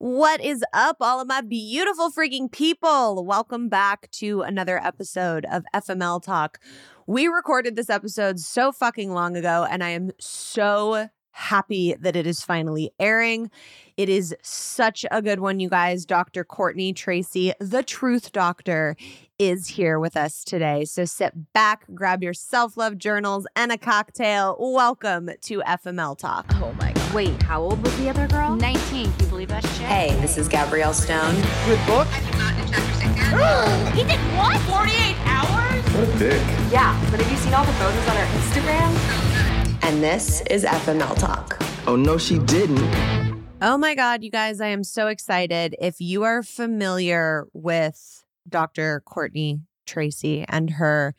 What is up, all of my beautiful freaking people? Welcome back to another episode of FML Talk. We recorded this episode so fucking long ago, and I am so happy that it is finally airing. It is such a good one, you guys. Dr. Courtney Tracy, the truth doctor, is here with us today. So sit back, grab your self love journals and a cocktail. Welcome to FML Talk. Oh my. Wait, how old was the other girl? 19. Can you believe that shit? Hey, this is Gabrielle Stone. Good book. he did what? 48 hours? What a dick. Yeah, but have you seen all the photos on her Instagram? And this is FML Talk. Oh, no, she didn't. Oh my God, you guys, I am so excited. If you are familiar with Dr. Courtney Tracy and her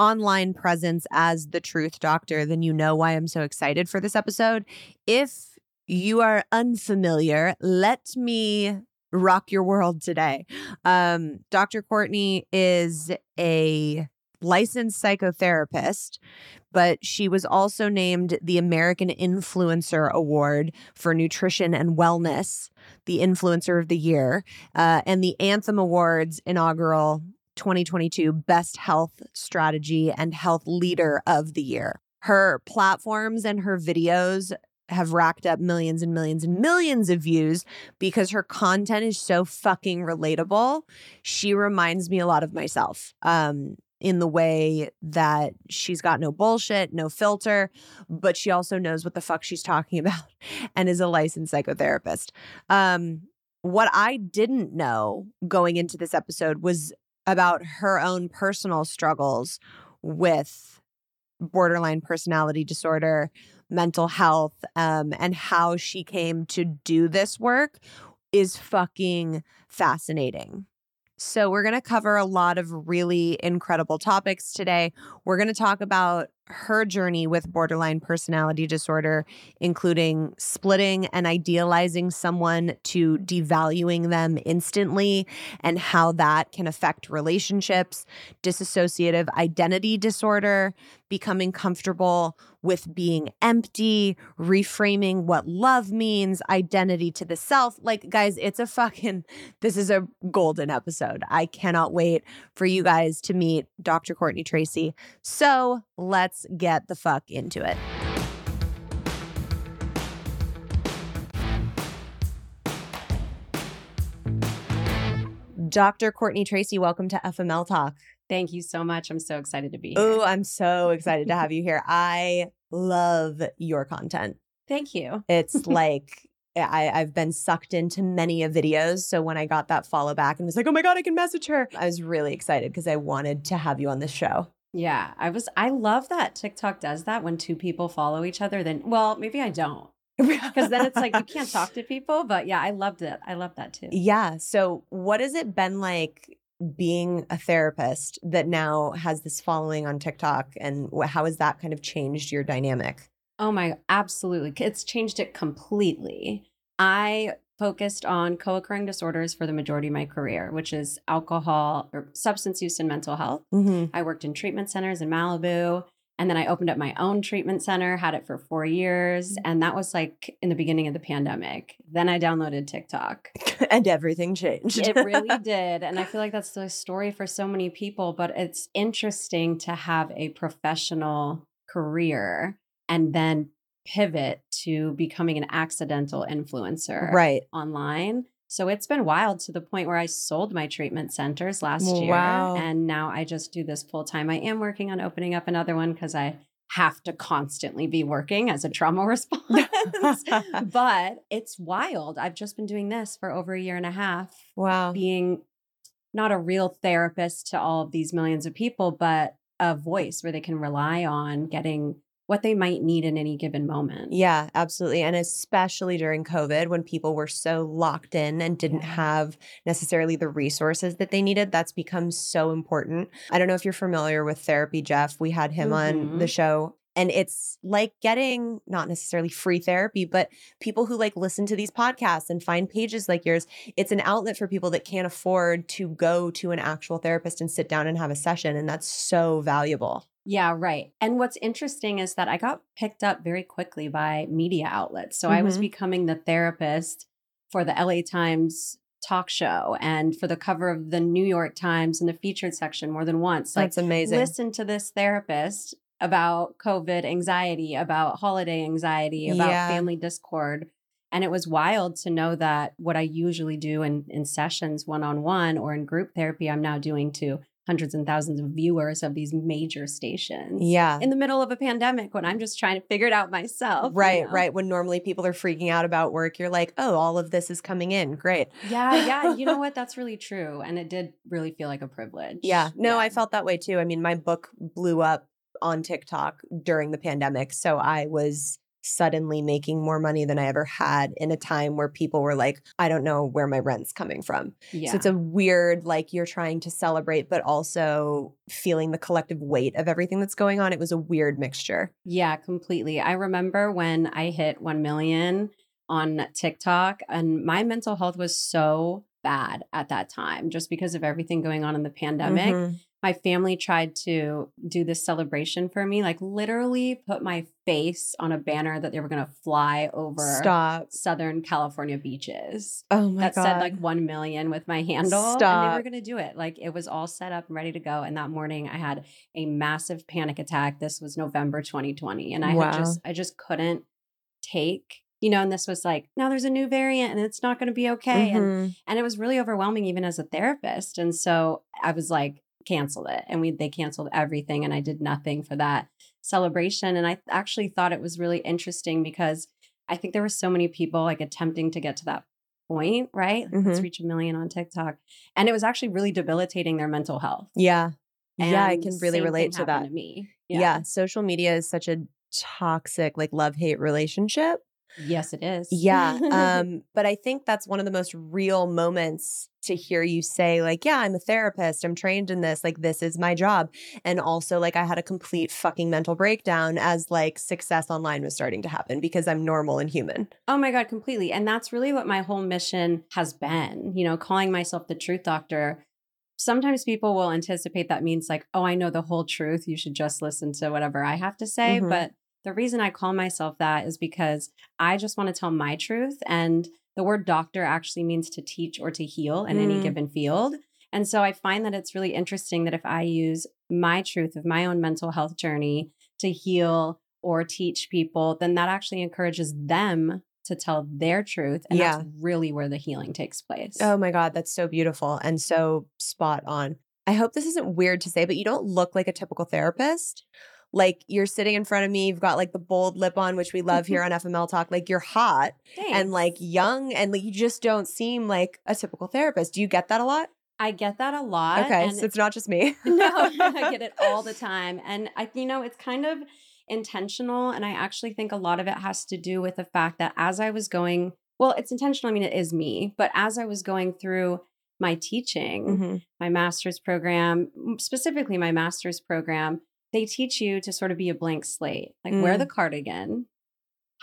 online presence as the truth doctor, then you know why I'm so excited for this episode. If you are unfamiliar, let me rock your world today. Um, Dr. Courtney is a licensed psychotherapist, but she was also named the American Influencer Award for Nutrition and Wellness, the Influencer of the Year, uh, and the Anthem Awards inaugural 2022 Best Health Strategy and Health Leader of the Year. Her platforms and her videos have racked up millions and millions and millions of views because her content is so fucking relatable. She reminds me a lot of myself. Um, in the way that she's got no bullshit, no filter, but she also knows what the fuck she's talking about and is a licensed psychotherapist. Um, what I didn't know going into this episode was about her own personal struggles with borderline personality disorder, mental health, um, and how she came to do this work is fucking fascinating. So, we're going to cover a lot of really incredible topics today. We're going to talk about her journey with borderline personality disorder, including splitting and idealizing someone to devaluing them instantly, and how that can affect relationships, dissociative identity disorder, becoming comfortable with being empty, reframing what love means, identity to the self. Like, guys, it's a fucking, this is a golden episode. I cannot wait for you guys to meet Dr. Courtney Tracy. So let's get the fuck into it. Dr. Courtney Tracy, welcome to FML Talk. Thank you so much. I'm so excited to be here. Oh, I'm so excited to have you here. I love your content. Thank you. It's like I, I've been sucked into many of videos. So when I got that follow back and was like, oh my God, I can message her, I was really excited because I wanted to have you on this show. Yeah, I was. I love that TikTok does that when two people follow each other. Then, well, maybe I don't because then it's like you can't talk to people. But yeah, I loved it. I love that too. Yeah. So, what has it been like being a therapist that now has this following on TikTok, and how has that kind of changed your dynamic? Oh my, absolutely. It's changed it completely. I focused on co occurring disorders for the majority of my career, which is alcohol or substance use and mental health. Mm-hmm. I worked in treatment centers in Malibu. And then I opened up my own treatment center, had it for four years. Mm-hmm. And that was like in the beginning of the pandemic. Then I downloaded TikTok. and everything changed. it really did. And I feel like that's the story for so many people. But it's interesting to have a professional career and then pivot to becoming an accidental influencer right online. So it's been wild to the point where I sold my treatment centers last year. And now I just do this full time. I am working on opening up another one because I have to constantly be working as a trauma response. but it's wild. I've just been doing this for over a year and a half. Wow. Being not a real therapist to all of these millions of people, but a voice where they can rely on getting what they might need in any given moment. Yeah, absolutely. And especially during COVID when people were so locked in and didn't Yeah. have necessarily the resources that they needed, that's become so important. I don't know if you're familiar with Therapy Jeff. We had him on the Mhm. show. And it's like getting not necessarily free therapy, but people who like listen to these podcasts and find pages like yours. It's an outlet for people that can't afford to go to an actual therapist and sit down and have a session. And that's so valuable. Yeah, right. And what's interesting is that I got picked up very quickly by media outlets. So I was Mhm. becoming the therapist for the LA Times talk show and for the cover of the New York Times in the featured section more than once. Like, That's amazing. listen to this therapist about COVID anxiety, about holiday anxiety, about Yeah. family discord. And it was wild to know that what I usually do in, in sessions one on one or in group therapy, I'm now doing to hundreds and thousands of viewers of these major stations. Yeah. In the middle of a pandemic when I'm just trying to figure it out myself. you Right, know? right. When normally people are freaking out about work, you're like, oh, all of this is coming in. Great. Yeah, yeah. You know what? That's really true. And it did really feel like a privilege. Yeah. No, I felt that way too. I mean, my book blew up on TikTok during the pandemic. So I was suddenly making more money than I ever had in a time where people were like, I don't know where my rent's coming from. Yeah. So it's a weird, like, you're trying to celebrate, but also feeling the collective weight of everything that's going on. It was a weird mixture. Yeah, completely. I remember when I hit 1 million on TikTok, and my mental health was so bad at that time just because of everything going on in the pandemic. Mhm. My family tried to do this celebration for me, like literally put my face on a banner that they were going to fly over Stop. Southern California beaches. Oh my that God. That said like 1 million with my handle and they were going to do it like it was all set up and ready to go and that morning i had a massive panic attack this was november 2020 and i Wow. had just i just couldn't take you know and this was like now there's a new variant and it's not going to be okay and Mhm. and it was really overwhelming even as a therapist and so i was like canceled it and we they canceled everything and i did nothing for that celebration and i actually thought it was really interesting because i think there were so many people like attempting to get to that point right Like, let's mm-hmm. reach a million on tiktok and it was actually really debilitating their mental health Yeah. yeah, I can really relate to that. to me Yeah. Social media is such a toxic, like love hate relationship. Yes it is Yeah. Um, but I think that's one of the most real moments to hear you say, like, yeah, I'm a therapist. I'm trained in this. Like, this is my job. And also, like, I had a complete fucking mental breakdown as like success online was starting to happen because I'm normal and human. Oh my God, completely. And that's really what my whole mission has been, you know, calling myself the truth doctor. Sometimes people will anticipate that means like, oh, I know the whole truth. You should just listen to whatever I have to say. Mhm. But the reason I call myself that is because I just want to tell my truth. And the word doctor actually means to teach or to heal in any Mm. given field. And so I find that it's really interesting that if I use my truth of my own mental health journey to heal or teach people, then that actually encourages them to tell their truth. And Yeah. that's really where the healing takes place. Oh my God, that's so beautiful and so spot on. I hope this isn't weird to say, but you don't look like a typical therapist. Like you're sitting in front of me, you've got like the bold lip on, which we love here on FML Talk. Like you're hot and like young, and like you just don't seem like a typical therapist. Do you get that a lot? I get that a lot. Okay, and so it's not just me. no, I get it all the time. And I, you know, it's kind of intentional. And I actually think a lot of it has to do with the fact that as I was going, well, it's intentional. I mean, it is me, but as I was going through my teaching, Mhm. my master's program, specifically my master's program, they teach you to sort of be a blank slate, like wear Mm. the cardigan,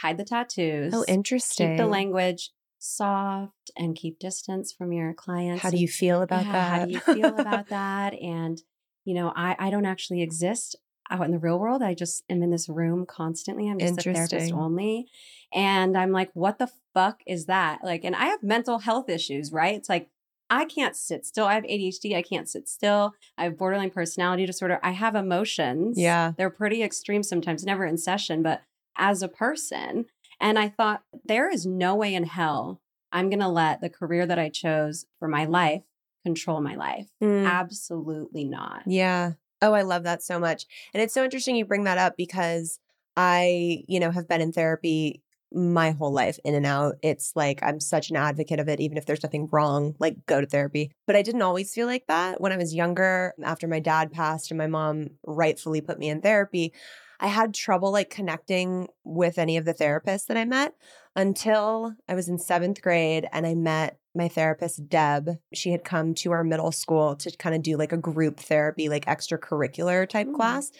hide the tattoos, Oh, interesting. keep the language soft, and keep distance from your clients. How do you feel about yeah, that? How do you feel about that? And you know, I I don't actually exist out in the real world. I just am in this room constantly. I'm just a therapist only. And I'm like, what the fuck is that? Like, and I have mental health issues, right? It's like I can't sit still. I have ADHD. I can't sit still. I have borderline personality disorder. I have emotions. Yeah. They're pretty extreme sometimes, never in session, but as a person. And I thought, there is no way in hell I'm going to let the career that I chose for my life control my life. Mm. Absolutely not. Yeah. Oh, I love that so much. And it's so interesting you bring that up because I, you know, have been in therapy my whole life in and out. It's like I'm such an advocate of it, even if there's nothing wrong, like go to therapy. But I didn't always feel like that when I was younger. After my dad passed and my mom rightfully put me in therapy, I had trouble like connecting with any of the therapists that I met until I was in seventh grade and I met my therapist, Deb. She had come to our middle school to kind of do like a group therapy, like extracurricular type Mm. class.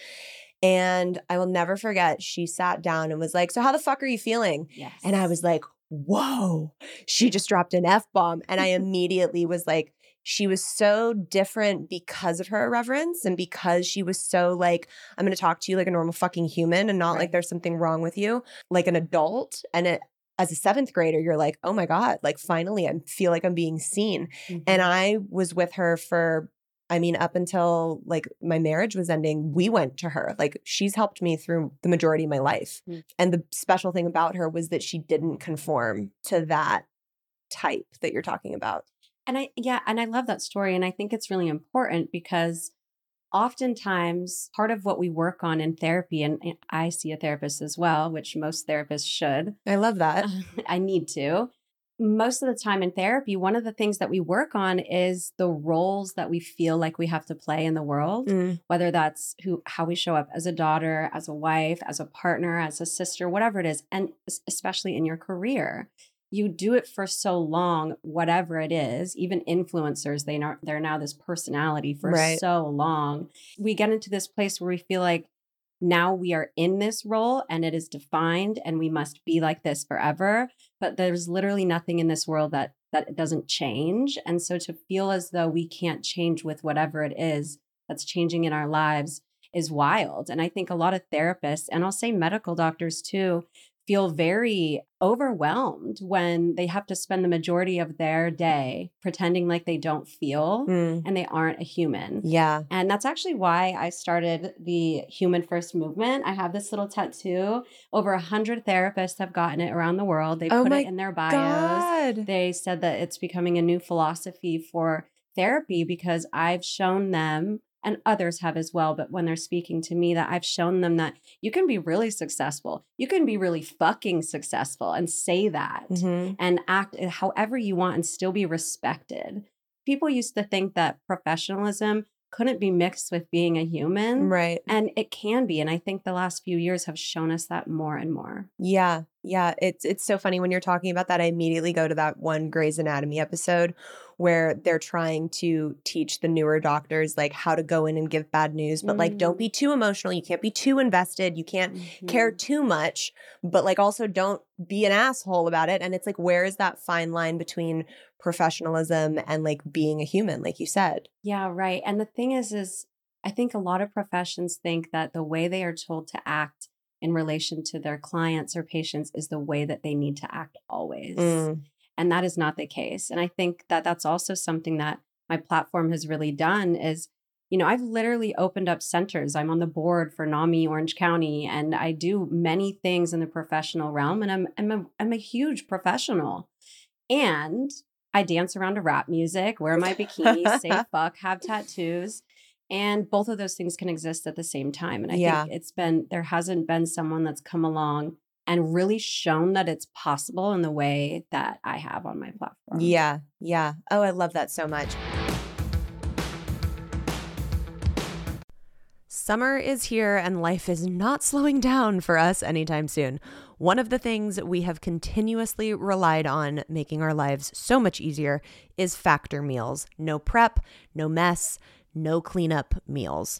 And I will never forget, she sat down and was like, So, how the fuck are you feeling? Yes. And I was like, Whoa, she just dropped an F bomb. And I immediately was like, she was so different because of her irreverence and because she was so like, I'm going to talk to you like a normal fucking human and not like there's something wrong with you, like an adult. And it, as a seventh grader, you're like, oh my God, like finally, I feel like I'm being seen. Mhm. And I was with her for, I mean, up until like my marriage was ending, we went to her. Like she's helped me through the majority of my life. Mm. And the special thing about her was that she didn't conform to that type that you're talking about. And I, yeah, and I love that story. And I think it's really important because oftentimes part of what we work on in therapy, and and I see a therapist as well, which most therapists should, I love that. I need to. Most of the time in therapy, one of the things that we work on is the roles that we feel like we have to play in the world, Mm, whether that's who how we show up as a daughter, as a wife, as a partner, as a sister, whatever it is, and especially in your career. You do it for so long, whatever it is. Even influencers, they know they're now this personality for Right. so long. We get into this place where we feel like now we are in this role and it is defined and we must be like this forever but there's literally nothing in this world that that doesn't change. And so to feel as though we can't change with whatever it is that's changing in our lives is wild. And i think a lot of therapists and i'll say medical doctors too feel very overwhelmed when they have to spend the majority of their day pretending like they don't feel mm, and they aren't a human yeah. and that's actually why I started the Human First Movement. I have this little tattoo. Over a hundred therapists have gotten it around the world. They Oh put it in their bios. God. They said that it's becoming a new philosophy for therapy because I've shown them, and others have as well, but when they're speaking to me, that I've shown them that you can be really successful. You can be really fucking successful and say that Mhm. and act however you want and still be respected. People used to think that professionalism couldn't be mixed with being a human. Right. And it can be. And I think the last few years have shown us that more and more. Yeah, yeah. It's it's so funny when you're talking about that. I immediately go to that one Grey's Anatomy episode where they're trying to teach the newer doctors like how to go in and give bad news, but like don't be too emotional. You can't be too invested. You can't care Mhm. too much, but like also don't be an asshole about it. And it's like where is that fine line between professionalism and like being a human, like you said? Yeah, right. And the thing is, is I think a lot of professions think that the way they are told to act in relation to their clients or patients is the way that they need to act always. Mm, and that is not the case and i think that that's also something that my platform has really done is you know i've literally opened up centers i'm on the board for nami orange county and i do many things in the professional realm and i'm i'm a, I'm a huge professional and i dance around to rap music wear my bikini say fuck have tattoos and both of those things can exist at the same time and i Yeah. think it's been there hasn't been someone that's come along and really shown that it's possible in the way that I have on my platform. yeah, yeah. Oh, I love that so much. Summer is here and life is not slowing down for us anytime soon. One of the things we have continuously relied on making our lives so much easier is factor meals. No prep, no mess, no cleanup meals.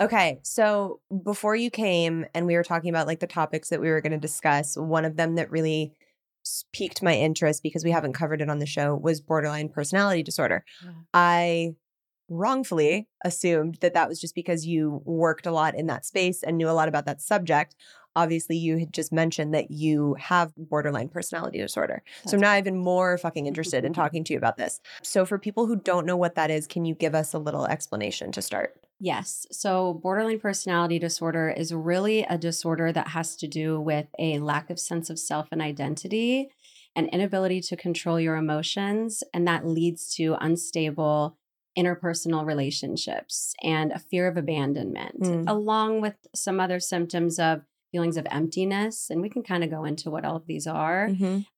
Okay, so before you came and we were talking about like the topics that we were going to discuss, one of them that really piqued my interest because we haven't covered it on the show was borderline personality disorder. Yeah. I wrongfully assumed that that was just because you worked a lot in that space and knew a lot about that subject. Obviously, you had just mentioned that you have borderline personality disorder. so now I'm now even more fucking interested in talking to you about this. So, for people who don't know what that is, can you give us a little explanation to start? Yes. So, borderline personality disorder is really a disorder that has to do with a lack of sense of self and identity, an inability to control your emotions, and that leads to unstable interpersonal relationships and a fear of abandonment, Mm. along with some other symptoms of feelings of emptiness. And we can kind of go into what all of these are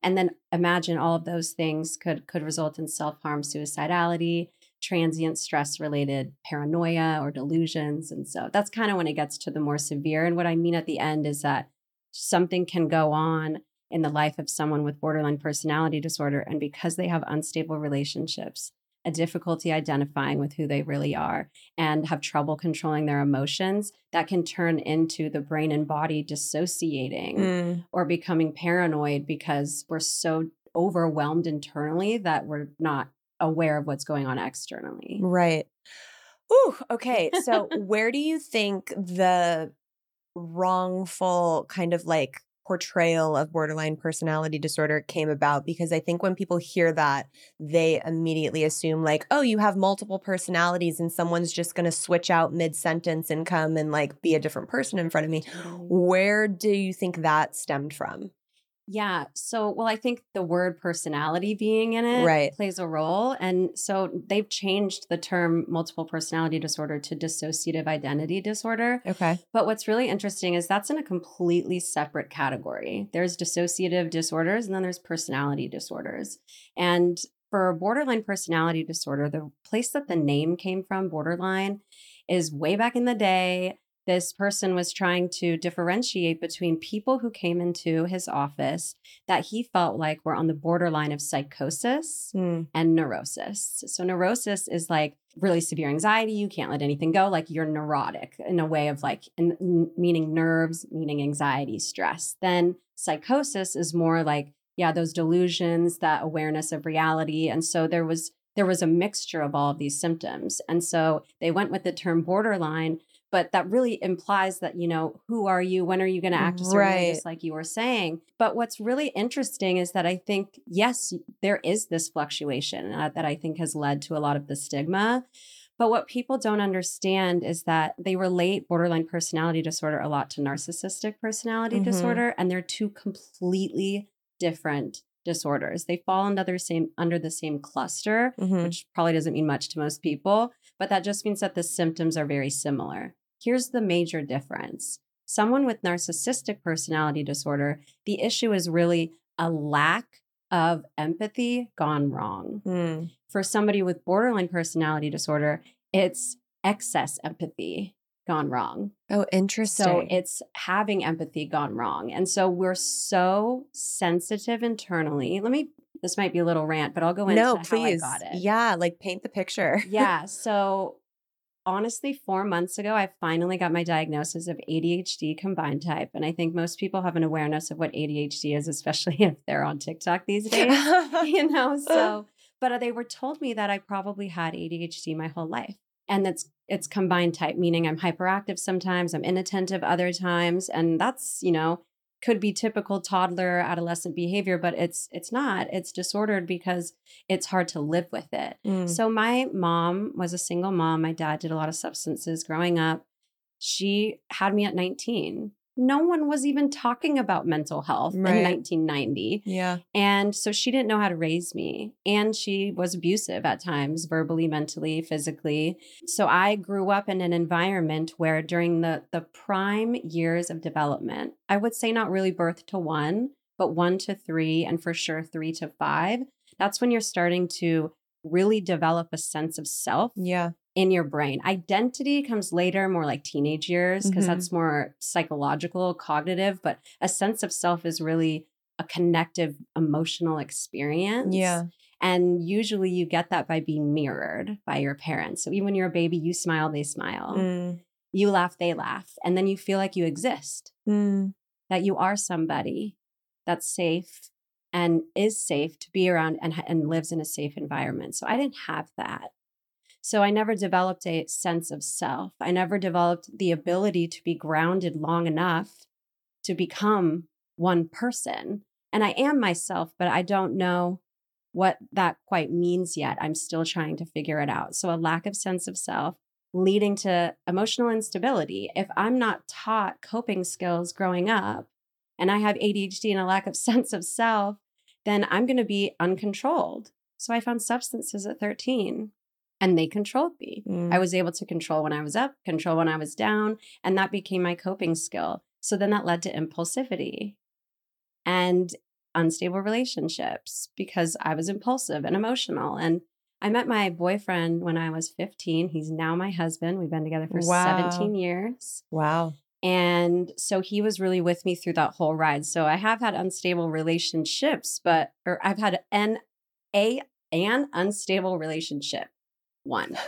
and then imagine all of those things could could result in self-harm suicidality transient stress related paranoia or delusions and so that's kind of when it gets to the more severe and what i mean at the end is that something can go on in the life of someone with borderline personality disorder and because they have unstable relationships a difficulty identifying with who they really are and have trouble controlling their emotions that can turn into the brain and body dissociating Mm. or becoming paranoid because we're so overwhelmed internally that we're not aware of what's going on externally. Right. Ooh, okay. So where do you think the wrongful kind of like portrayal of borderline personality disorder came about? Because I think when people hear that, they immediately assume like, oh, you have multiple personalities and someone's just going to switch out mid sentence and come and like be a different person in front of me. Where do you think that stemmed from? Yeah. So, well, I think the word personality being in it Right. plays a role. And so they've changed the term multiple personality disorder to dissociative identity disorder. Okay. But what's really interesting is that's in a completely separate category. There's dissociative disorders and then there's personality disorders. And for borderline personality disorder, the place that the name came from, borderline, is way back in the day. This person was trying to differentiate between people who came into his office that he felt like were on the borderline of psychosis Mm. and neurosis. So neurosis is like really severe anxiety. You can't let anything go. Like you're neurotic in a way of like, in, meaning nerves, meaning anxiety, stress. Then psychosis is more like, yeah, those delusions, that awareness of reality. And so there was there was a mixture of all of these symptoms. And so they went with the term borderline, but that really implies that, you know, who are you? When are you going to act a certain way? Just like you were saying. But what's really interesting is that I think, yes, there is this fluctuation uh, that I think has led to a lot of the stigma. But what people don't understand is that they relate borderline personality disorder a lot to narcissistic personality Mhm. disorder, and they're two completely different disorders. They fall under the same under the same cluster, Mhm. which probably doesn't mean much to most people, but that just means that the symptoms are very similar. Here's the major difference. Someone with narcissistic personality disorder, the issue is really a lack of empathy gone wrong. Mm. For somebody with borderline personality disorder, it's excess empathy gone wrong. Oh, interesting. So it's having empathy gone wrong. And so we're so sensitive internally. Let me, this might be a little rant, but I'll go into no, how please. I got it. Yeah, like paint the picture. yeah. So honestly, four months ago, I finally got my diagnosis of ADHD combined type. And I think most people have an awareness of what ADHD is, especially if they're on TikTok these days, you know? So, but uh, they were told me that I probably had ADHD my whole life. And that's it's combined type, meaning I'm hyperactive sometimes, I'm inattentive other times. And that's, you know, could be typical toddler adolescent behavior, but it's it's not. It's disordered because it's hard to live with it. Mm. So my mom was a single mom. My dad did a lot of substances growing up. She had me at 19. No one was even talking about mental health Right. in 1990. yeah. And so she didn't know how to raise me. And she was abusive at times, verbally, mentally, physically. So I grew up in an environment where during the, the prime years of development, I would say not really birth to one, but one to three, and for sure three to five, that's when you're starting to really develop a sense of self Yeah. In your brain. Identity comes later, more like teenage years, because Mhm. that's more psychological, cognitive, but a sense of self is really a connective emotional experience. Yeah. And usually you get that by being mirrored by your parents. So even when you're a baby, you smile, they smile. Mm. You laugh, they laugh. And then you feel like you exist, Mm. that you are somebody that's safe and is safe to be around and, and lives in a safe environment. So I didn't have that. So I never developed a sense of self. I never developed the ability to be grounded long enough to become one person. And I am myself, but I don't know what that quite means yet. I'm still trying to figure it out. So a lack of sense of self leading to emotional instability. If I'm not taught coping skills growing up and I have ADHD and a lack of sense of self, then I'm going to be uncontrolled. So I found substances at 13 and they controlled me. Mm. I was able to control when I was up, control when I was down, and that became my coping skill. So then that led to impulsivity and unstable relationships because I was impulsive and emotional. And I met my boyfriend when I was 15. He's now my husband. We've been together for Wow. 17 years. Wow. And so he was really with me through that whole ride. So I have had unstable relationships, but or I've had an a an unstable relationship. One.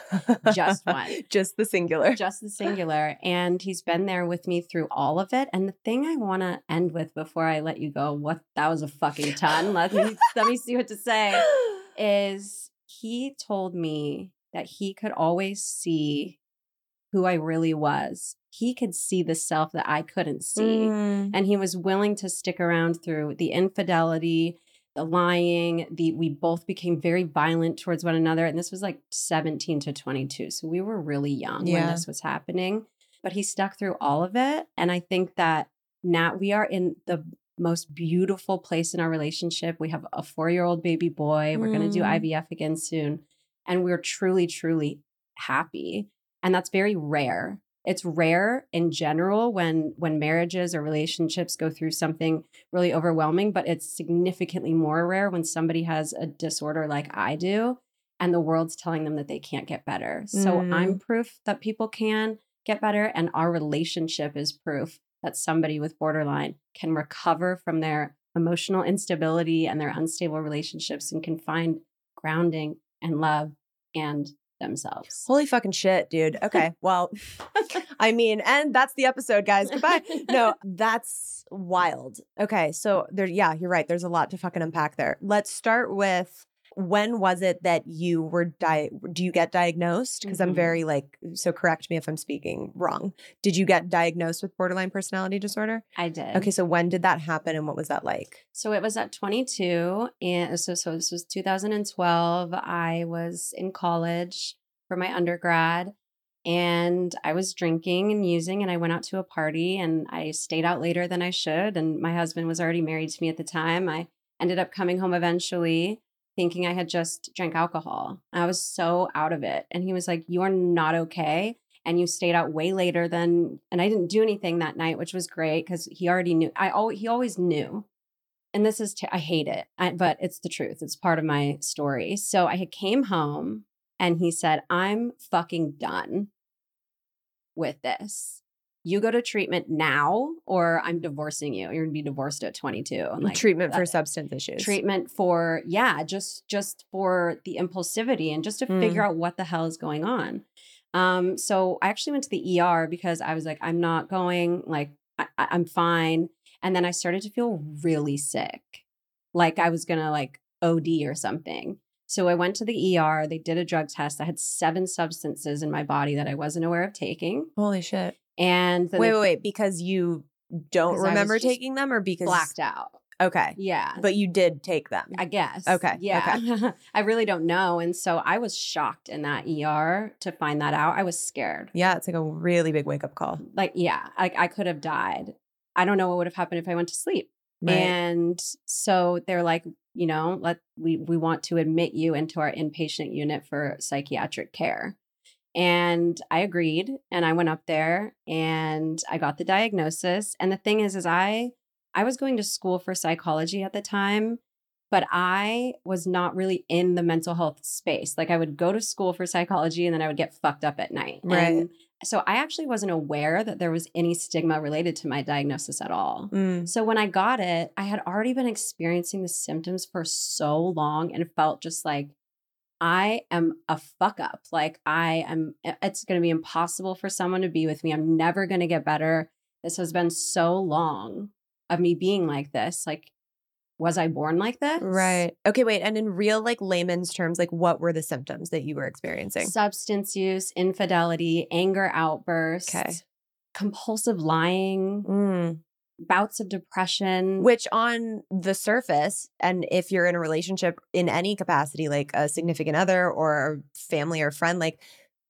Just one. Just the singular. Just the singular. And he's been there with me through all of it. And the thing I want to end with before I let you go, what that was a fucking ton. Let me let me see what to say. Is he told me that he could always see who I really was. He could see the self that I couldn't see. Mm. And he was willing to stick around through the infidelity, the lying, the we both became very violent towards one another. And this was like 17 to 22. So we were really young when this was happening. But he stuck through all of it. And I think that now we are in the most beautiful place in our relationship. We have a four year old baby boy. We're going to do Mm. IVF again soon. And we're truly, truly happy. And that's very rare. It's rare in general when when marriages or relationships go through something really overwhelming, but it's significantly more rare when somebody has a disorder like I do and the world's telling them that they can't get better. So Mm. I'm proof that people can get better and our relationship is proof that somebody with borderline can recover from their emotional instability and their unstable relationships and can find grounding and love and themselves. Holy fucking shit, dude. Okay. Well, I mean, and that's the episode, guys. Goodbye. No, that's wild. Okay. So there, yeah, you're right. There's a lot to fucking unpack there. Let's start with when was it that you were di- do you get diagnosed because i'm Mhm. very like so correct me if i'm speaking wrong did you get diagnosed with borderline personality disorder I did. okay so when did that happen and what was that like So it was at 22, and so so this was 2012. I was in college for my undergrad, and I was drinking and using, and I went out to a party, and I stayed out later than I should, and my husband was already married to me at the time. I ended up coming home eventually, thinking I had just drank alcohol. I was so out of it, and he was like, "You are not okay." And you stayed out way later than, and I didn't do anything that night, which was great because he already knew. I always, he always knew and this is, t- I hate it, I, but it's the truth. It's part of my story. So I came home and he said, I'm fucking done with this. You go to treatment now, or I'm divorcing you. You're gonna be divorced at 22. I'm like, treatment for substance issues treatment for yeah just just for the impulsivity and just to figure out what the hell is going on um so i actually went to the er because i was like i'm not going like I, i'm fine and then i started to feel really sick like i was gonna like od or something so i went to the er they did a drug test i had seven substances in my body that i wasn't aware of taking holy shit and wait wait wait because you don't remember taking them or because blacked out okay yeah but you did take them I guess. Okay, Yeah. I really don't know. And so I was shocked in that ER to find that out. I was scared. yeah it's like a really big wake-up call Like, yeah, I, I could have died. I don't know what would have happened if I went to sleep. And so they're like, you know, let we we want to admit you into our inpatient unit for psychiatric care. And I agreed and I went up there and I got the diagnosis. And the thing is is I I was going to school for psychology at the time, but I was not really in the mental health space. Like I would go to school for psychology and then I would get fucked up at night. Right. And so I actually wasn't aware that there was any stigma related to my diagnosis at all. Mm. So when I got it, I had already been experiencing the symptoms for so long and it felt just like I am a fuck up. Like I am it's going to be impossible for someone to be with me. I'm never going to get better. This has been so long of me being like this. Like was I born like this? Right. Okay, wait. And in real, like layman's terms, like what were the symptoms that you were experiencing? Substance use, infidelity, anger outbursts, Okay. compulsive lying, Mm. Bouts of depression. Which on the surface, and if you're in a relationship in any capacity, like a significant other or a family or friend, like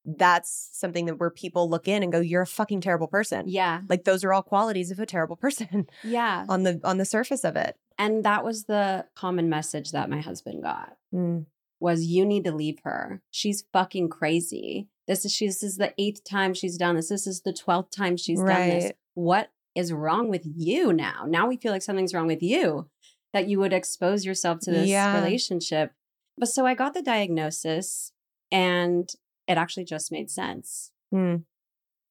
that's something that where people look in and go, You're a fucking terrible person. yeah. Like those are all qualities of a terrible person Yeah. on the on the surface of it. And that was the common message that my husband got. Mm. was you need to leave her. She's fucking crazy. This is she, this is the eighth time she's done this. This is the twelfth time she's done this. What is wrong with you now? Now we feel like something's wrong with you that you would expose yourself to this Yeah. relationship. But so I got the diagnosis and it actually just made sense. Mm.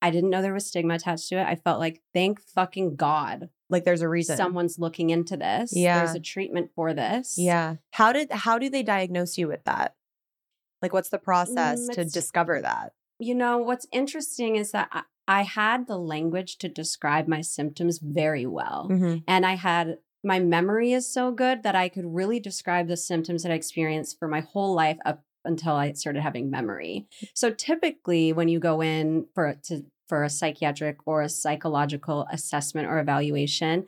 I didn't know there was stigma attached to it. I felt like thank fucking God Like there's a reason. someone's looking into this. Yeah. There's a treatment for this. Yeah. How did how do they diagnose you with that? Like what's the process Mm, to discover that? You know, what's interesting is that I, I had the language to describe my symptoms very well. Mhm. And I had my memory is so good that I could really describe the symptoms that I experienced for my whole life up until I started having memory. So typically when you go in for to for a psychiatric or a psychological assessment or evaluation,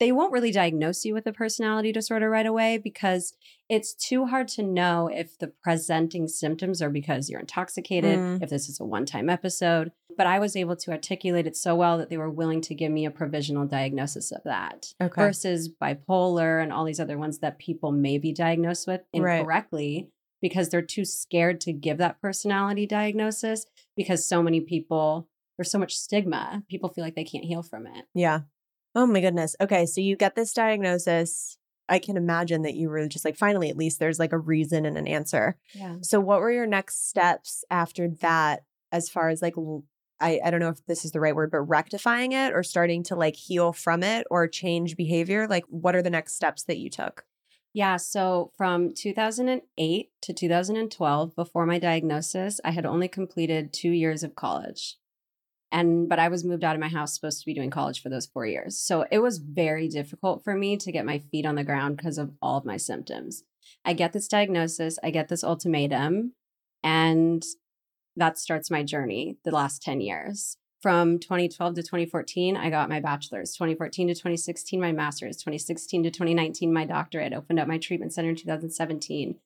they won't really diagnose you with a personality disorder right away because it's too hard to know if the presenting symptoms are because you're intoxicated, Mm. if this is a one time episode. But I was able to articulate it so well that they were willing to give me a provisional diagnosis of that Okay. versus bipolar and all these other ones that people may be diagnosed with Right. incorrectly because they're too scared to give that personality diagnosis because so many people there's so much stigma people feel like they can't heal from it Yeah. Oh my goodness. Okay, so you get this diagnosis. I can imagine that you were just like finally at least there's like a reason and an answer. yeah So what were your next steps after that as far as like I, I don't know if this is the right word, but rectifying it or starting to like heal from it or change behavior? Like what are the next steps that you took? Yeah, so from 2008 to 2012, before my diagnosis, I had only completed two years of college. And, but I was moved out of my house, supposed to be doing college for those four years. So it was very difficult for me to get my feet on the ground because of all of my symptoms. I get this diagnosis, I get this ultimatum, and that starts my journey the last 10 years. From 2012 to 2014, I got my bachelor's. 2014 to 2016, my master's. 2016 to 2019, my doctorate. Opened up my treatment center in 2017.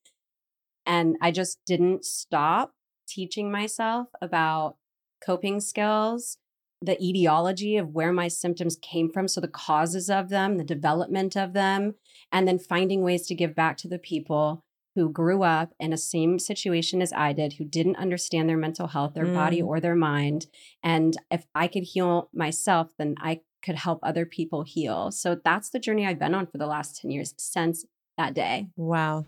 And I just didn't stop teaching myself about coping skills, the etiology of where my symptoms came from. So, the causes of them, the development of them, and then finding ways to give back to the people who grew up in a same situation as I did, who didn't understand their mental health, their body, Mm. or their mind. And if I could heal myself, then I could help other people heal. So that's the journey I've been on for the last 10 years since that day. Wow.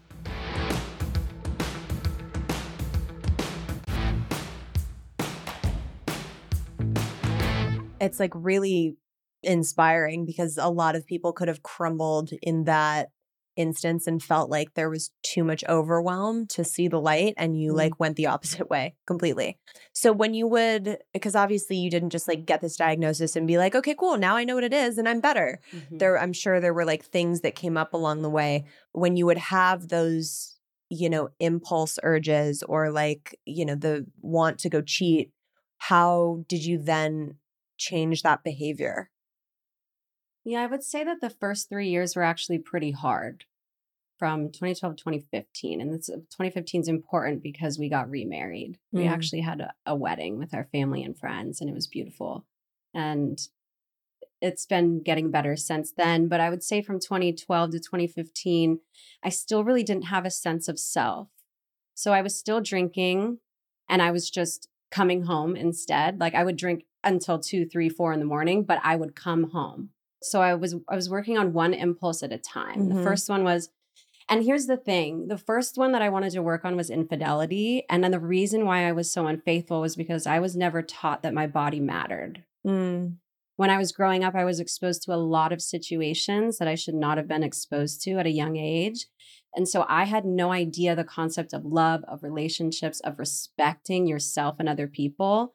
It's like really inspiring because a lot of people could have crumbled in that instance and felt like there was too much overwhelm to see the light and you Mhm. like went the opposite way completely. So when you would because obviously you didn't just like get this diagnosis and be like okay cool now I know what it is and I'm better Mhm. there i'm sure there were like things that came up along the way when you would have those you know impulse urges or like you know the want to go cheat how did you then change that behavior Yeah, I would say that the first three years were actually pretty hard from 2012 to 2015. And this, 2015 is important because we got remarried. We Mm. actually had a, a wedding with our family and friends, and it was beautiful. And it's been getting better since then. But I would say from 2012 to 2015, I still really didn't have a sense of self. So I was still drinking and I was just coming home instead. Like I would drink until two, three, four in the morning, but I would come home. So I was I was working on one impulse at a time. Mhm. The first one was and here's the thing the first one that I wanted to work on was infidelity. And then the reason why I was so unfaithful was because I was never taught that my body mattered. mm. when I was growing up, I was exposed to a lot of situations that I should not have been exposed to at a young age. And so I had no idea the concept of love, of relationships, of respecting yourself and other people.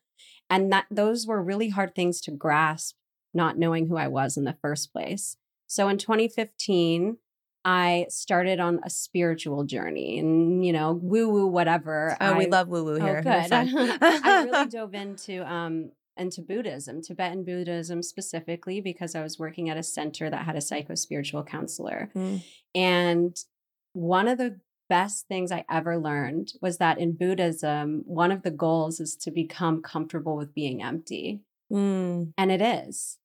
And that those were really hard things to grasp, not knowing who I was in the first place. So in 2015, I started on a spiritual journey and, you know, woo woo, whatever. Oh, we love woo woo here. Oh, here. good. I really dove into um into Buddhism, Tibetan Buddhism specifically, because I was working at a center that had a psycho spiritual counselor. Mm. And one of the best things I ever learned was that in Buddhism, one of the goals is to become comfortable with being empty. Mm. And it is.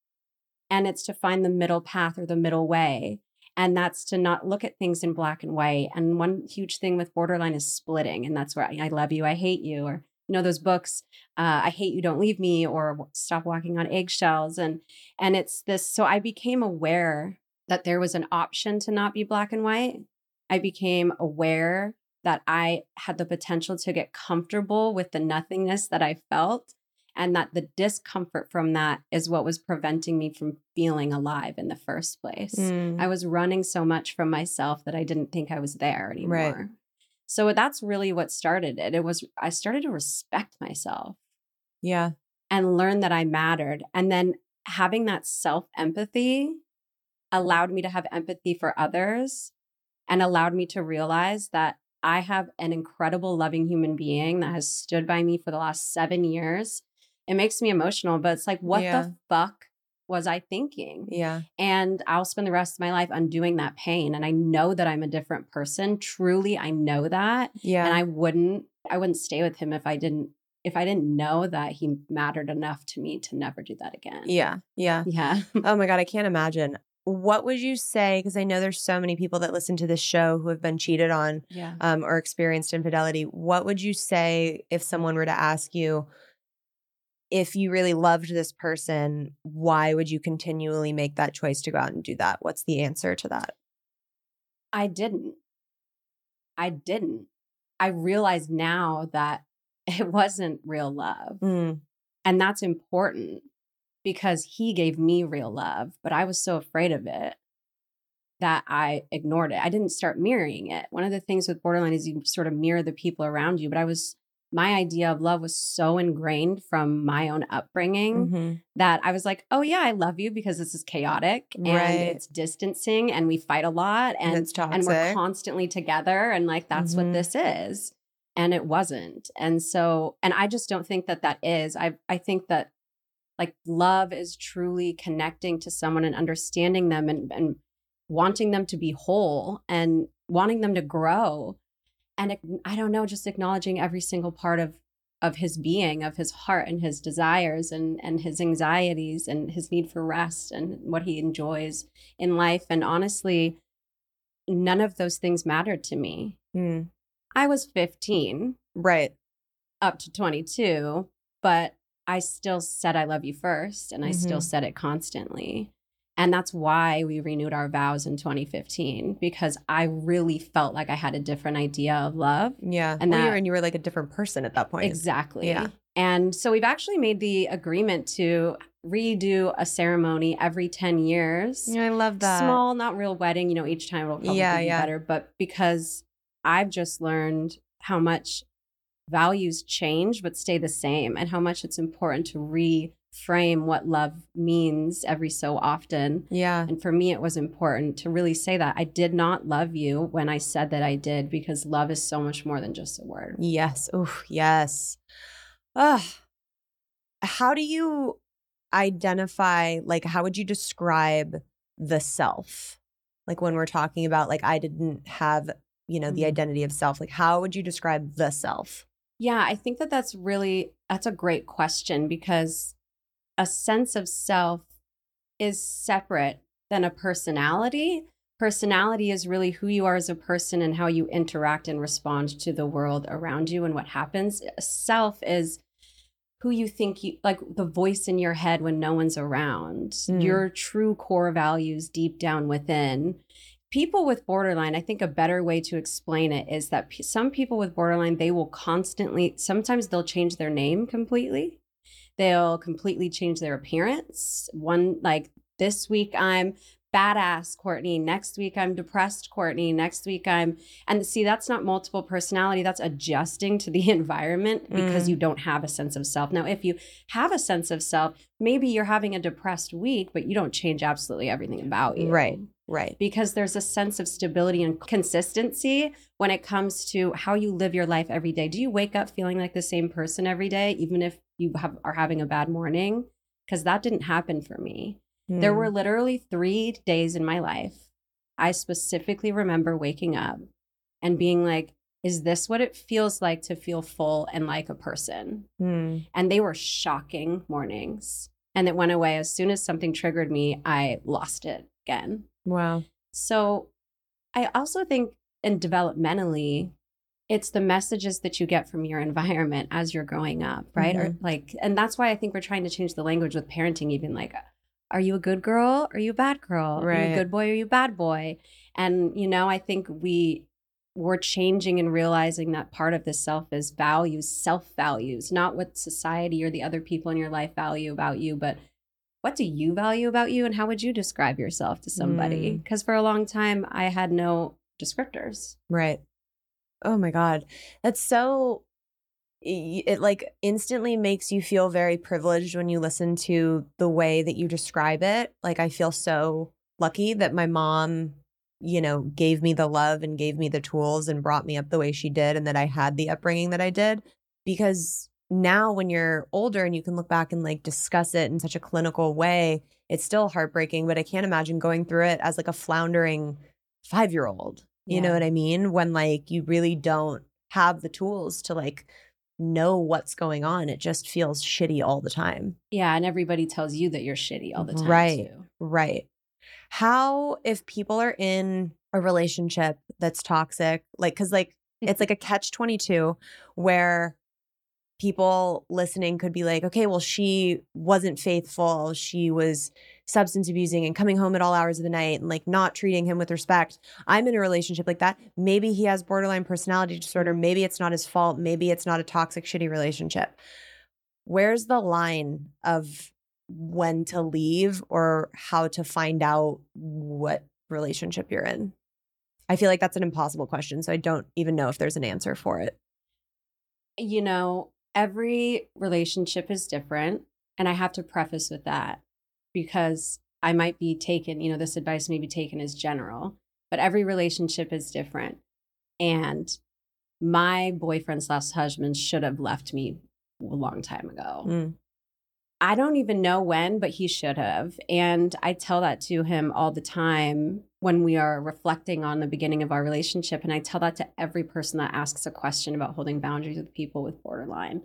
And it's to find the middle path or the middle way. And that's to not look at things in black and white. And one huge thing with borderline is splitting. And that's where I, I love you, I hate you, or, you know, those books, uh, I hate you, don't leave me, or stop walking on eggshells. And, and it's this. So I became aware that there was an option to not be black and white. I became aware that I had the potential to get comfortable with the nothingness that I felt and that the discomfort from that is what was preventing me from feeling alive in the first place. Mm. I was running so much from myself that I didn't think I was there anymore. So that's really what started it. It was I started to respect myself Yeah. and learn that I mattered. And then having that self empathy allowed me to have empathy for others and allowed me to realize that I have an incredible, loving human being that has stood by me for the last seven years. It makes me emotional, but it's like, what Yeah. the fuck was I thinking? Yeah. And I'll spend the rest of my life undoing that pain. And I know that I'm a different person. Truly, I know that Yeah. and i wouldn't i wouldn't stay with him if i didn't if i didn't know that he mattered enough to me to never do that again yeah. Yeah. yeah Oh my God, I can't imagine. What would you say? Because I know there's so many people that listen to this show who have been cheated on yeah um, or experienced infidelity. What would you say if someone were to ask you, if you really loved this person, why would you continually make that choice to go out and do that? What's the answer to that? i didn't i didn't i realize now that it wasn't real love Mm, and that's important because he gave me real love but i was so afraid of it that i ignored it i didn't start mirroring it one of the things with borderline is you sort of mirror the people around you but i was my idea of love was so ingrained from my own upbringing mhm. that I was like, oh, yeah, I love you because this is chaotic and Right. it's distancing and we fight a lot And and, we're constantly together. And like, that's Mhm. what this is. And it wasn't. And so, and I just don't think that that is. I, I think that like love is truly connecting to someone and understanding them and, and wanting them to be whole and wanting them to grow and i don't know just acknowledging every single part of of his being of his heart and his desires and and his anxieties and his need for rest and what he enjoys in life. And honestly none of those things mattered to me. Mm, i was 15 right. up to 22 but i still said i love you first and i still Mhm. said it constantly and that's why we renewed our vows in 2015 because i really felt like i had a different idea of love Yeah. And well, you that- were, and you were like a different person at that point. Exactly. Yeah. And so we've actually made the agreement to redo a ceremony every 10 years. Yeah, I love that. Small, not real wedding, you know, each time it'll probably Yeah, be yeah. better. But because I've just learned how much values change but stay the same and how much it's important to reframe what love means every so often. Yeah. And for me, it was important to really say that I did not love you when I said that I did because love is so much more than just a word. Yes. Oh, yes. Ugh. How do you identify, like, how would you describe the self? Like, when we're talking about, like, I didn't have, you know, the Mhm. identity of self, like, how would you describe the self? Yeah, I think that that's really that's a great question because a sense of self is separate than a personality. Personality is really who you are as a person and how you interact and respond to the world around you and what happens. Self is who you think you like the voice in your head when no one's around. Mm. Your true core values deep down within people with borderline i think a better way to explain it is that p- some people with borderline they will constantly sometimes they'll change their name completely They'll completely change their appearance. One, like this week, I'm badass Courtney. Next week, I'm depressed Courtney. Next week, I'm, and see, that's not multiple personality. That's adjusting to the environment because Mm. you don't have a sense of self. Now, if you have a sense of self, maybe you're having a depressed week, but you don't change absolutely everything about you. Right. Right. Because there's a sense of stability and consistency when it comes to how you live your life every day. Do you wake up feeling like the same person every day, even if you have, are having a bad morning? Because that didn't happen for me. There Mm. were literally three days in my life. I specifically remember waking up and being like, is this what it feels like to feel full and like a person? Mm. And they were shocking mornings. And it went away as soon as something triggered me, I lost it again. Wow. So I also think, and developmentally, it's the messages that you get from your environment as you're growing up, right? Or mm-hmm. like, and that's why I think we're trying to change the language with parenting, even like, are you a good girl? Or Are you a bad girl? Are you Right. a good boy? Or are you a bad boy? And, you know, I think we, we're changing and realizing that part of the self is values, self values, not what society or the other people in your life value about you, but what do you value about you and how would you describe yourself to somebody? Mm. Because for a long time, I had no descriptors. Right. Oh my God. That's so, it like instantly makes you feel very privileged when you listen to the way that you describe it. Like, I feel so lucky that my mom, you know, gave me the love and gave me the tools and brought me up the way she did, and that I had the upbringing that I did. Because now, when you're older and you can look back and like discuss it in such a clinical way, it's still heartbreaking. But I can't imagine going through it as like a floundering five year old. You know what I mean? When like you really don't have the tools to like know what's going on. It just feels shitty all the time. Yeah. And everybody tells you that you're shitty all the time. Right. Too. Right. How, if people are in a relationship that's toxic, like, cause like it's mm-hmm. like a catch 22 where people listening could be like, okay, well, she wasn't faithful. She was substance abusing and coming home at all hours of the night and like not treating him with respect. I'm in a relationship like that. Maybe he has borderline personality disorder. Maybe it's not his fault. Maybe it's not a toxic, shitty relationship. Where's the line of when to leave or how to find out what relationship you're in? I feel like that's an impossible question. So I don't even know if there's an answer for it. You know, every relationship is different. And I have to preface with that because I might be taken, you know, this advice may be taken as general, but every relationship is different. And my boyfriend slash husband should have left me a long time ago. Mm. I don't even know when, but he should have. And I tell that to him all the time when we are reflecting on the beginning of our relationship. And I tell that to every person that asks a question about holding boundaries with people with borderline.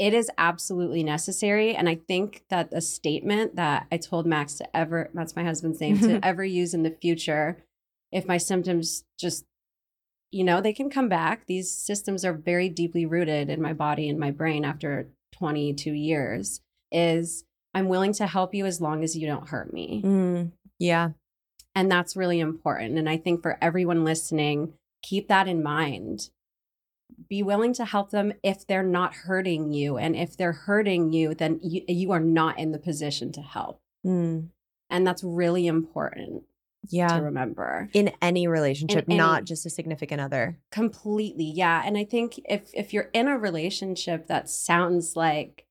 It is absolutely necessary. And I think that a statement that I told Max to ever, that's my husband's name, to ever use in the future, if my symptoms just, you know, they can come back. These systems are very deeply rooted in my body and my brain after 22 years is I'm willing to help you as long as you don't hurt me. Mm. Yeah. And that's really important. And I think for everyone listening, keep that in mind. Be willing to help them if they're not hurting you. And if they're hurting you, then you, you are not in the position to help. Mm. And that's really important Yeah. to remember. in any relationship, any- not just a significant other. Completely. Yeah. And I think if if you're in a relationship that sounds like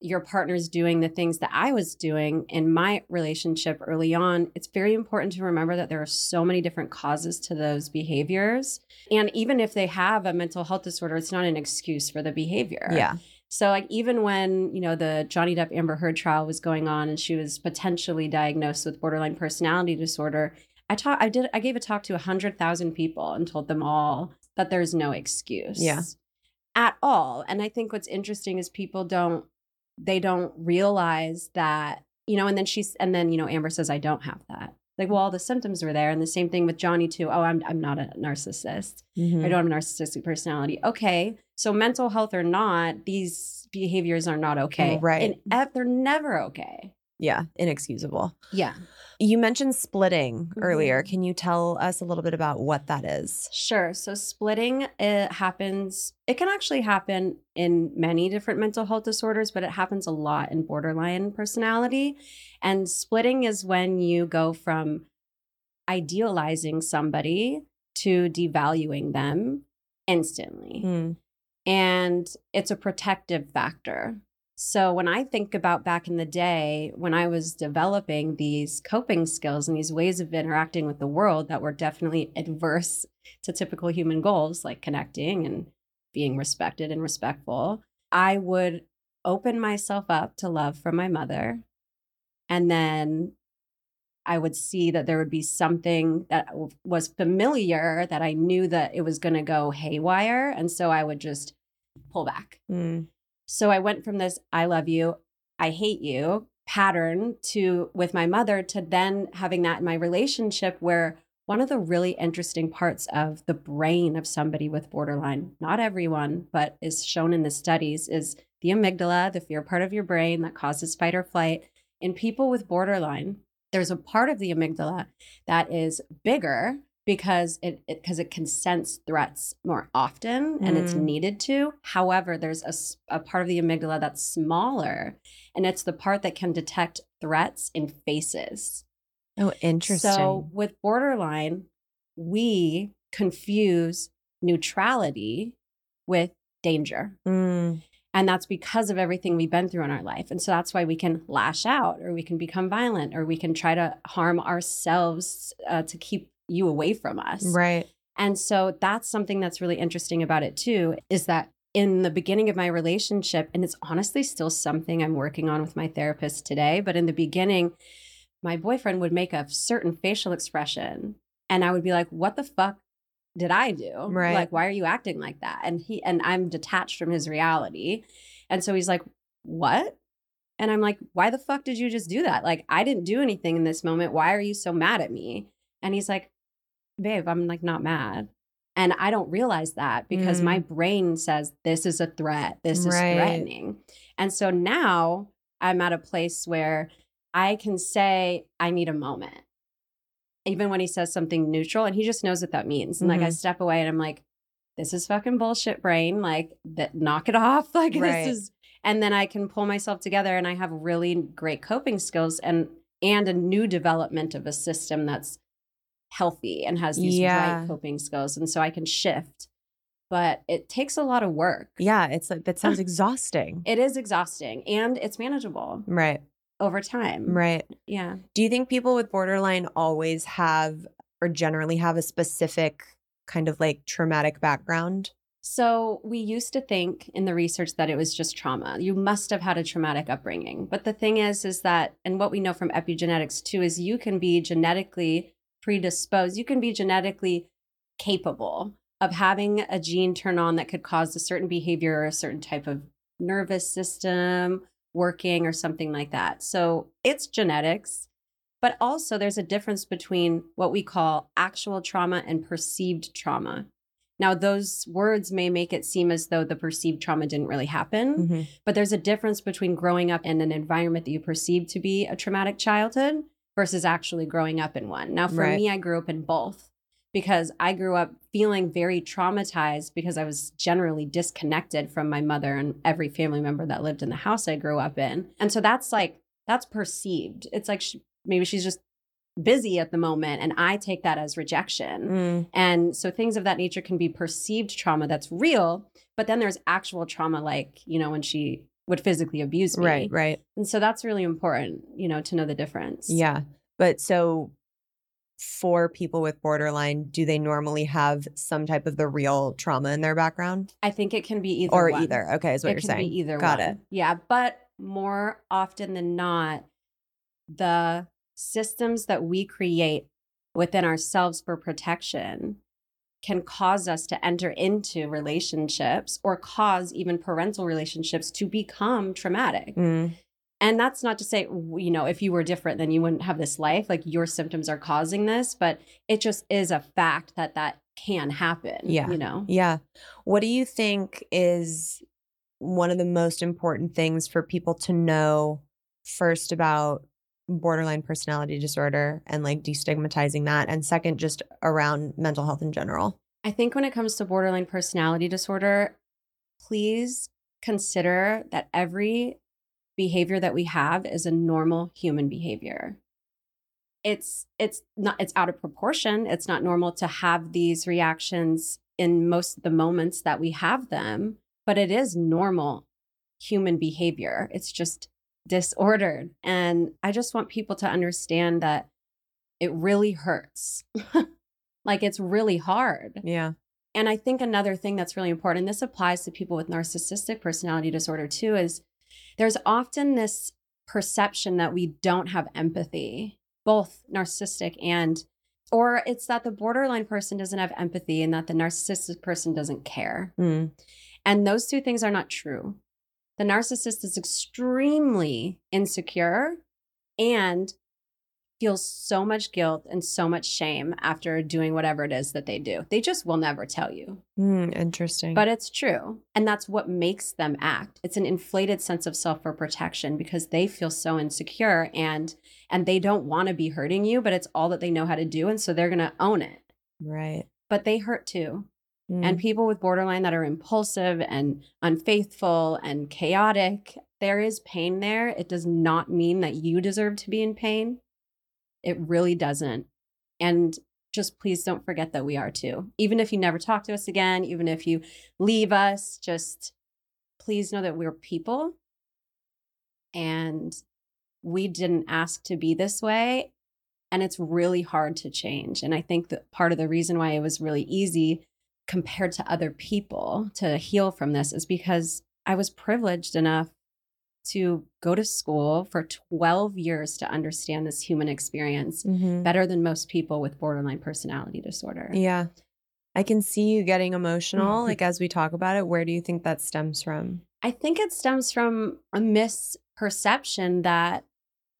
your partner's doing the things that I was doing in my relationship early on, it's very important to remember that there are so many different causes to those behaviors. And even if they have a mental health disorder, it's not an excuse for the behavior. Yeah. So like even when, you know, the Johnny Depp Amber Heard trial was going on and she was potentially diagnosed with borderline personality disorder, I taught I did I gave a talk to 100,000 people and told them all that there's no excuse. Yeah. At all. And I think what's interesting is people don't they don't realize that, you know, and then she's and then, you know, Amber says I don't have that. Like, well, all the symptoms were there. And the same thing with Johnny too. Oh, I'm I'm not a narcissist. Mhm. I don't have a narcissistic personality. Okay. So mental health or not, these behaviors are not okay. Right. And they're never okay. Yeah, inexcusable. Yeah. You mentioned splitting earlier. Mhm. Can you tell us a little bit about what that is? Sure. So splitting it happens it can actually happen in many different mental health disorders, but it happens a lot in borderline personality. And splitting is when you go from idealizing somebody to devaluing them instantly. Mm. and it's a protective factor. So when I think about back in the day when I was developing these coping skills and these ways of interacting with the world that were definitely adverse to typical human goals like connecting and being respected and respectful, I would open myself up to love from my mother and then I would see that there would be something that was familiar that I knew that it was going to go haywire. And so I would just pull back. Mm. So I went from this I love you, I hate you pattern to with my mother to then having that in my relationship where one of the really interesting parts of the brain of somebody with borderline, not everyone, but is shown in the studies, is the amygdala, the fear part of your brain that causes fight or flight. In people with borderline, there's a part of the amygdala that is bigger because it because it, can sense threats more often and it's Mm. needed to. However, there's a, a part of the amygdala that's smaller and it's the part that can detect threats in faces. Oh, interesting. So with borderline, we confuse neutrality with danger. Mm. And that's because of everything we've been through in our life. And so that's why we can lash out or we can become violent or we can try to harm ourselves uh, to keep you away from us. Right. And so that's something that's really interesting about it too is that in the beginning of my relationship, and it's honestly still something I'm working on with my therapist today, but in the beginning, my boyfriend would make a certain facial expression and I would be like, what the fuck did I do? Right. Like, why are you acting like that? And he, and I'm detached from his reality. And so he's like, what? And I'm like, why the fuck did you just do that? Like, I didn't do anything in this moment. Why are you so mad at me? And he's like, babe, I'm like not mad. And I don't realize that because Mm. my brain says this is a threat. This is Right. threatening. And so now I'm at a place where I can say, I need a moment. Even when he says something neutral and he just knows what that means. And like I Mhm. step away and I'm like, this is fucking bullshit brain. Like that knock it off. Like Right. this is and then I can pull myself together and I have really great coping skills and and a new development of a system that's healthy and has these Yeah. right coping skills. And so I can shift. But it takes a lot of work. Yeah, it's like that sounds exhausting. It is exhausting and it's manageable right. over time. Right. Yeah. Do you think people with borderline always have or generally have a specific kind of like traumatic background? So we used to think in the research that it was just trauma. You must have had a traumatic upbringing. But the thing is, is that, and what we know from epigenetics too, is you can be genetically predisposed. You can be genetically capable of having a gene turn on that could cause a certain behavior or a certain type of nervous system working or something like that. So it's genetics. But also, there's a difference between what we call actual trauma and perceived trauma. Now, those words may make it seem as though the perceived trauma didn't really happen, Mhm. but there's a difference between growing up in an environment that you perceive to be a traumatic childhood versus actually growing up in one. Now, for Right. me, I grew up in both because I grew up feeling very traumatized because I was generally disconnected from my mother and every family member that lived in the house I grew up in. And so that's like, that's perceived. It's like sh maybe she's just busy at the moment and I take that as rejection. Mm. And so things of that nature can be perceived trauma that's real, but then there's actual trauma like, you know, when she would physically abuse me. Right, right. And so that's really important, you know, to know the difference. Yeah. But so for people with borderline, do they normally have some type of the real trauma in their background? I think it can be either or one. either. Okay, is what it you're can saying. be either Got one. it. Yeah, but more often than not, the systems that we create within ourselves for protection can cause us to enter into relationships or cause even parental relationships to become traumatic. Mm. And that's not to say, you know, if you were different, then you wouldn't have this life. Like your symptoms are causing this, but it just is a fact that that can happen. Yeah. You know? Yeah. What do you think is one of the most important things for people to know first about borderline personality disorder and like destigmatizing that? And second, just around mental health in general? I think when it comes to borderline personality disorder, please consider that every behavior that we have is a normal human behavior. It's it's not it's out of proportion. It's not normal to have these reactions in most of the moments that we have them, but it is normal human behavior. It's just disordered. And I just want people to understand that it really hurts. like it's really hard. Yeah. And I think another thing that's really important, this applies to people with narcissistic personality disorder too, is there's often this perception that we don't have empathy, both narcissistic and, or it's that the borderline person doesn't have empathy and that the narcissistic person doesn't care. Mm. And those two things are not true. The narcissist is extremely insecure and feels so much guilt and so much shame after doing whatever it is that they do. They just will never tell you. Mm, interesting. But it's true. And that's what makes them act. It's an inflated sense of self for protection because they feel so insecure and and they don't want to be hurting you, but it's all that they know how to do and so they're going to own it. right. But they hurt too. Mm. And people with borderline that are impulsive and unfaithful and chaotic, there is pain there. It does not mean that you deserve to be in pain. It really doesn't. And just please don't forget that we are too. Even if you never talk to us again, even if you leave us, just please know that we're people and we didn't ask to be this way. And it's really hard to change. And I think that part of the reason why it was really easy compared to other people to heal from this is because I was privileged enough to go to school for 12 years to understand this human experience Mhm. better than most people with borderline personality disorder. Yeah. I can see you getting emotional. Mhm. like as we talk about it, where do you think that stems from? I think it stems from a misperception that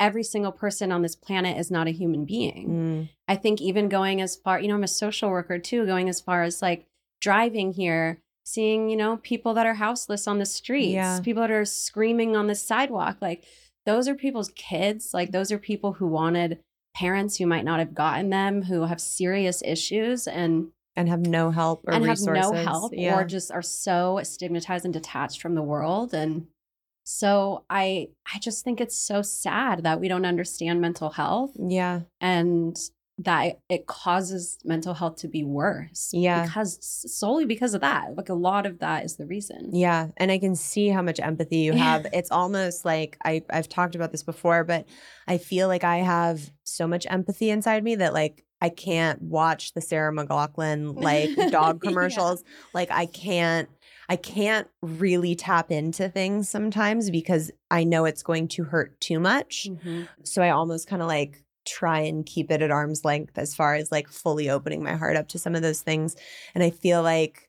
every single person on this planet is not a human being. Mm. I think even going as far, you know, I'm a social worker too, going as far as like driving here, seeing, you know, people that are houseless on the streets, Yeah. people that are screaming on the sidewalk. Like those are people's kids. Like those are people who wanted parents who might not have gotten them, who have serious issues and And have no help or and resources. have no help Yeah. or just are so stigmatized and detached from the world and so i i just think it's so sad that we don't understand mental health yeah. and that it causes mental health to be worse Yeah. because solely because of that like a lot of that is the reason Yeah, and I can see how much empathy you have. It's almost like I I've talked about this before, but I feel like I have so much empathy inside me that like I can't watch the Sarah McLachlan like dog Yeah. commercials. Like I can't I can't really tap into things sometimes because I know it's going to hurt too much. Mhm. So I almost kind of like try and keep it at arm's length as far as like fully opening my heart up to some of those things. And I feel like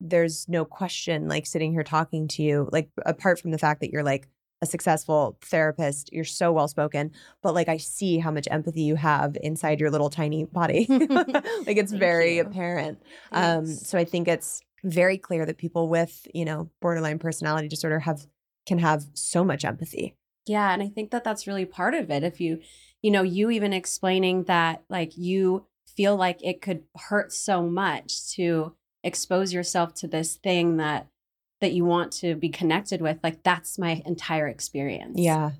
there's no question, like sitting here talking to you, like apart from the fact that you're like a successful therapist, you're so well spoken, but like I see how much empathy you have inside your little tiny body. like it's very you. apparent. Um, so I think it's very clear that people with, you know, borderline personality disorder have can have so much empathy. Yeah, and I think that that's really part of it. If you, you know, you even explaining that like you feel like it could hurt so much to expose yourself to this thing that that you want to be connected with, like that's my entire experience. Yeah,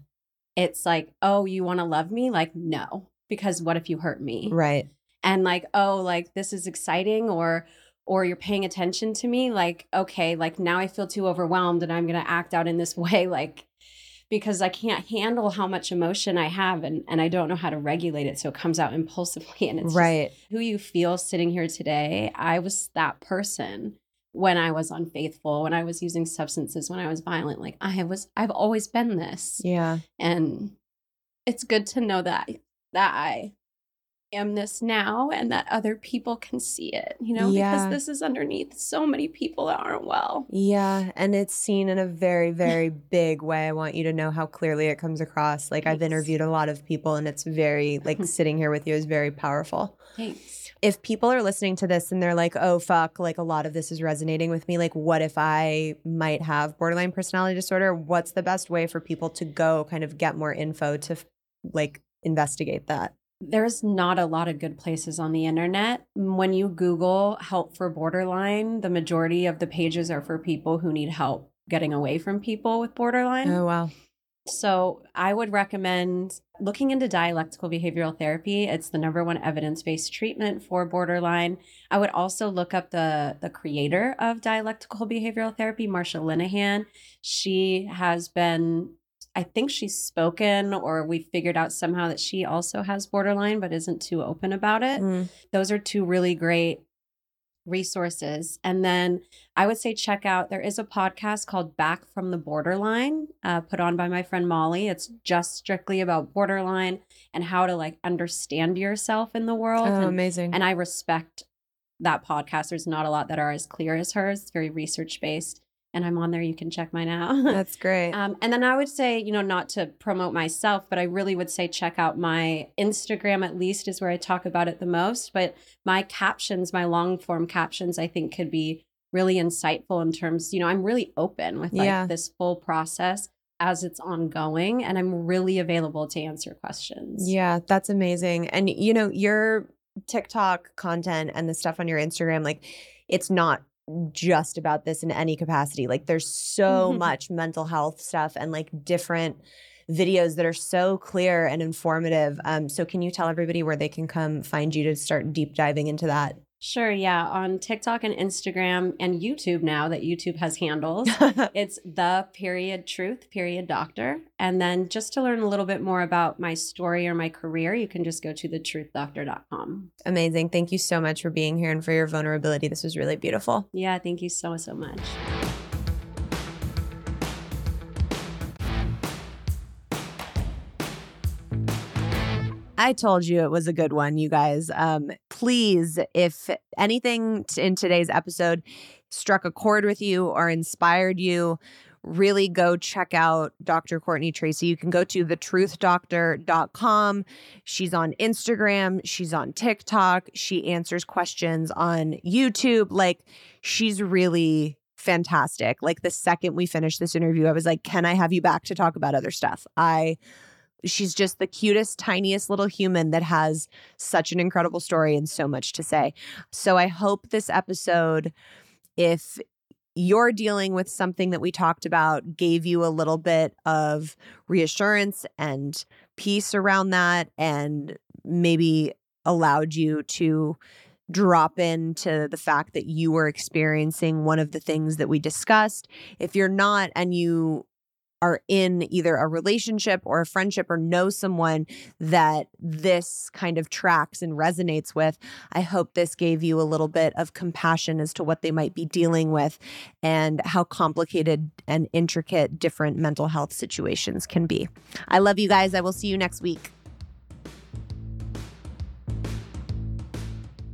It's like, "Oh, you want to love me?" Like, "No." Because what if you hurt me? right. and like oh like this is exciting or or you're paying attention to me like okay like now i feel too overwhelmed and i'm going to act out in this way like because i can't handle how much emotion i have and and i don't know how to regulate it so it comes out impulsively and it's right. who you feel sitting here today i was that person when i was unfaithful when i was using substances when i was violent like i was i've always been this Yeah. and it's good to know that that I am this now and that other people can see it, you know, Yeah. because this is underneath so many people that aren't well. Yeah, and it's seen in a very, very big way. I want you to know how clearly it comes across. Like I've interviewed a lot of people, and it's very like sitting here with you is very powerful. Thanks. If people are listening to this and they're like, "Oh fuck," like a lot of this is resonating with me. Like, what if I might have borderline personality disorder? What's the best way for people to go, kind of get more info to like investigate that? There's not a lot of good places on the internet. When you Google help for borderline, the majority of the pages are for people who need help getting away from people with borderline. Oh wow. So I would recommend looking into dialectical behavioral therapy. It's the number one evidence-based treatment for borderline. I would also look up the the creator of dialectical behavioral therapy, Marsha Linehan. She has been I think she's spoken or we figured out somehow that she also has borderline but isn't too open about it. Mm. Those are two really great resources. And then I would say check out there is a podcast called Back from the Borderline, uh, put on by my friend Molly. It's just strictly about borderline and how to like understand yourself in the world. Oh, and, amazing. and I respect that podcast. There's not a lot that are as clear as hers. It's very research based. And I'm on there. You can check mine out. That's great. Um, and then I would say, you know, not to promote myself, but I really would say check out my Instagram, at least, is where I talk about it the most. But my captions, my long form captions, I think could be really insightful in terms, you know, I'm really open with like Yeah. this full process as it's ongoing. And I'm really available to answer questions. Yeah, that's amazing. And you know, your TikTok content and the stuff on your Instagram, like it's not just about this in any capacity. Like there's so Mhm. much mental health stuff and like different videos that are so clear and informative. Um, so can you tell everybody where they can come find you to start deep diving into that? Sure. Yeah. On TikTok and Instagram and YouTube now that YouTube has handles. It's the period truth, period doctor. And then just to learn a little bit more about my story or my career, you can just go to thetruthdoctor.com. Amazing. Thank you so much for being here and for your vulnerability. This was really beautiful. Yeah, thank you so, so much. I told you it was a good one, you guys. Um, please, if anything t- in today's episode struck a chord with you or inspired you, really go check out Dr. Courtney Tracy. You can go to thetruthdoctor.com. She's on Instagram, she's on TikTok, she answers questions on YouTube. Like, she's really fantastic. Like, the second we finished this interview, I was like, Can I have you back to talk about other stuff? I she's just the cutest, tiniest little human that has such an incredible story and so much to say. So I hope this episode, if you're dealing with something that we talked about, gave you a little bit of reassurance and peace around that, and maybe allowed you to drop into the fact that you were experiencing one of the things that we discussed. If you're not and you are in either a relationship or a friendship or know someone that this kind of tracks and resonates with, I hope this gave you a little bit of compassion as to what they might be dealing with and how complicated and intricate different mental health situations can be. I love you guys. I will see you next week.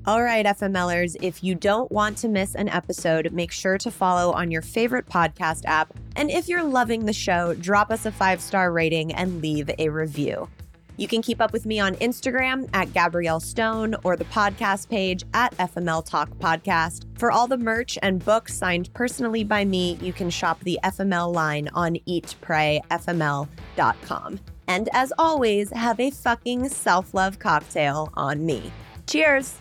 All right, FMLers, if you don't want to miss an episode, make sure to follow on your favorite podcast app. And if you're loving the show, drop us a five star rating and leave a review. You can keep up with me on Instagram at Gabrielle Stone or the podcast page at FML Talk Podcast. For all the merch and books signed personally by me, you can shop the FML line on eatprayfml.com. And as always, have a fucking self love cocktail on me. Cheers!